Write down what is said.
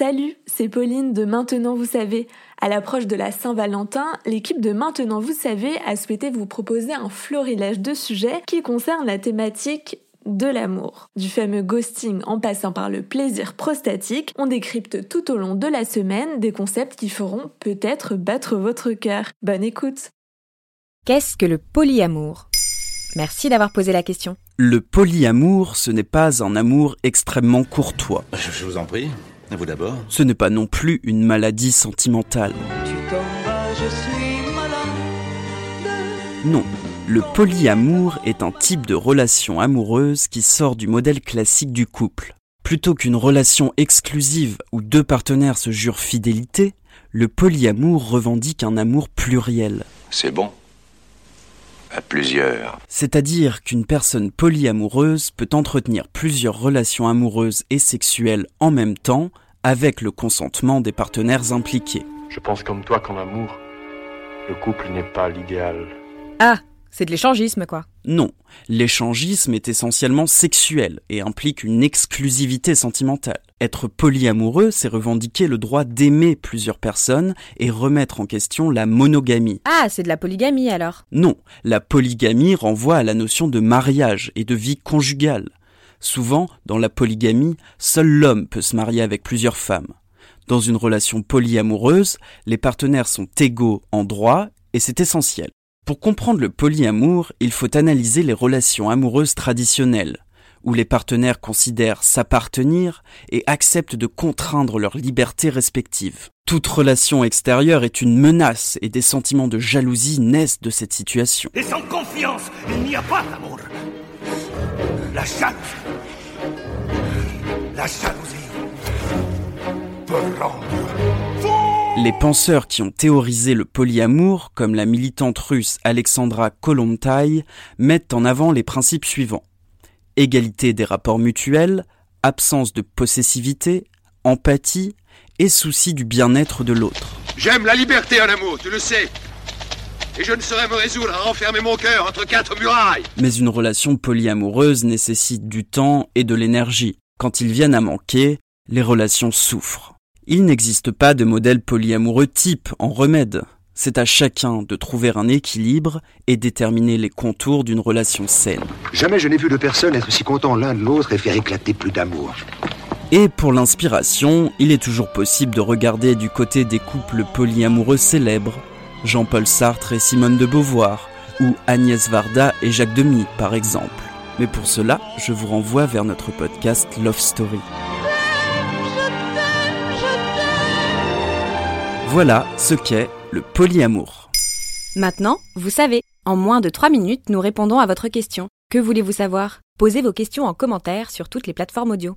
Salut, c'est Pauline de Maintenant Vous savez. À l'approche de la Saint-Valentin, l'équipe de Maintenant Vous savez a souhaité vous proposer un florilège de sujets qui concernent la thématique de l'amour. Du fameux ghosting en passant par le plaisir prostatique, on décrypte tout au long de la semaine des concepts qui feront peut-être battre votre cœur. Bonne écoute Qu'est-ce que le polyamour? Merci d'avoir posé la question. Le polyamour, ce n'est pas un amour extrêmement courtois. Je vous en prie. Vous d'abord. Ce n'est pas non plus une maladie sentimentale. Non, le polyamour est un type de relation amoureuse qui sort du modèle classique du couple. Plutôt qu'une relation exclusive où deux partenaires se jurent fidélité, le polyamour revendique un amour pluriel. C'est bon. À plusieurs. C'est-à-dire qu'une personne polyamoureuse peut entretenir plusieurs relations amoureuses et sexuelles en même temps avec le consentement des partenaires impliqués. Je pense comme toi qu'en amour, le couple n'est pas l'idéal. Ah, c'est de l'échangisme, quoi. Non, l'échangisme est essentiellement sexuel et implique une exclusivité sentimentale. Être polyamoureux, c'est revendiquer le droit d'aimer plusieurs personnes et remettre en question la monogamie. Ah, c'est de la polygamie alors Non, la polygamie renvoie à la notion de mariage et de vie conjugale. Souvent, dans la polygamie, seul l'homme peut se marier avec plusieurs femmes. Dans une relation polyamoureuse, les partenaires sont égaux en droit et c'est essentiel. Pour comprendre le polyamour, il faut analyser les relations amoureuses traditionnelles, où les partenaires considèrent s'appartenir et acceptent de contraindre leur liberté respective. Toute relation extérieure est une menace et des sentiments de jalousie naissent de cette situation. Et sans confiance, il n'y a pas d'amour. La jalousie. La jalousie peut rendre les penseurs qui ont théorisé le polyamour, comme la militante russe Alexandra Kolontai, mettent en avant les principes suivants. Égalité des rapports mutuels, absence de possessivité, empathie et souci du bien-être de l'autre. J'aime la liberté en amour, tu le sais. Et je ne saurais me résoudre à enfermer mon cœur entre quatre murailles. Mais une relation polyamoureuse nécessite du temps et de l'énergie. Quand ils viennent à manquer, les relations souffrent. Il n'existe pas de modèle polyamoureux type en remède. C'est à chacun de trouver un équilibre et déterminer les contours d'une relation saine. Jamais je n'ai vu de personne être si content l'un de l'autre et faire éclater plus d'amour. Et pour l'inspiration, il est toujours possible de regarder du côté des couples polyamoureux célèbres, Jean-Paul Sartre et Simone de Beauvoir, ou Agnès Varda et Jacques Demy par exemple. Mais pour cela, je vous renvoie vers notre podcast Love Story. Voilà ce qu'est le polyamour. Maintenant, vous savez, en moins de 3 minutes, nous répondons à votre question. Que voulez-vous savoir? Posez vos questions en commentaire sur toutes les plateformes audio.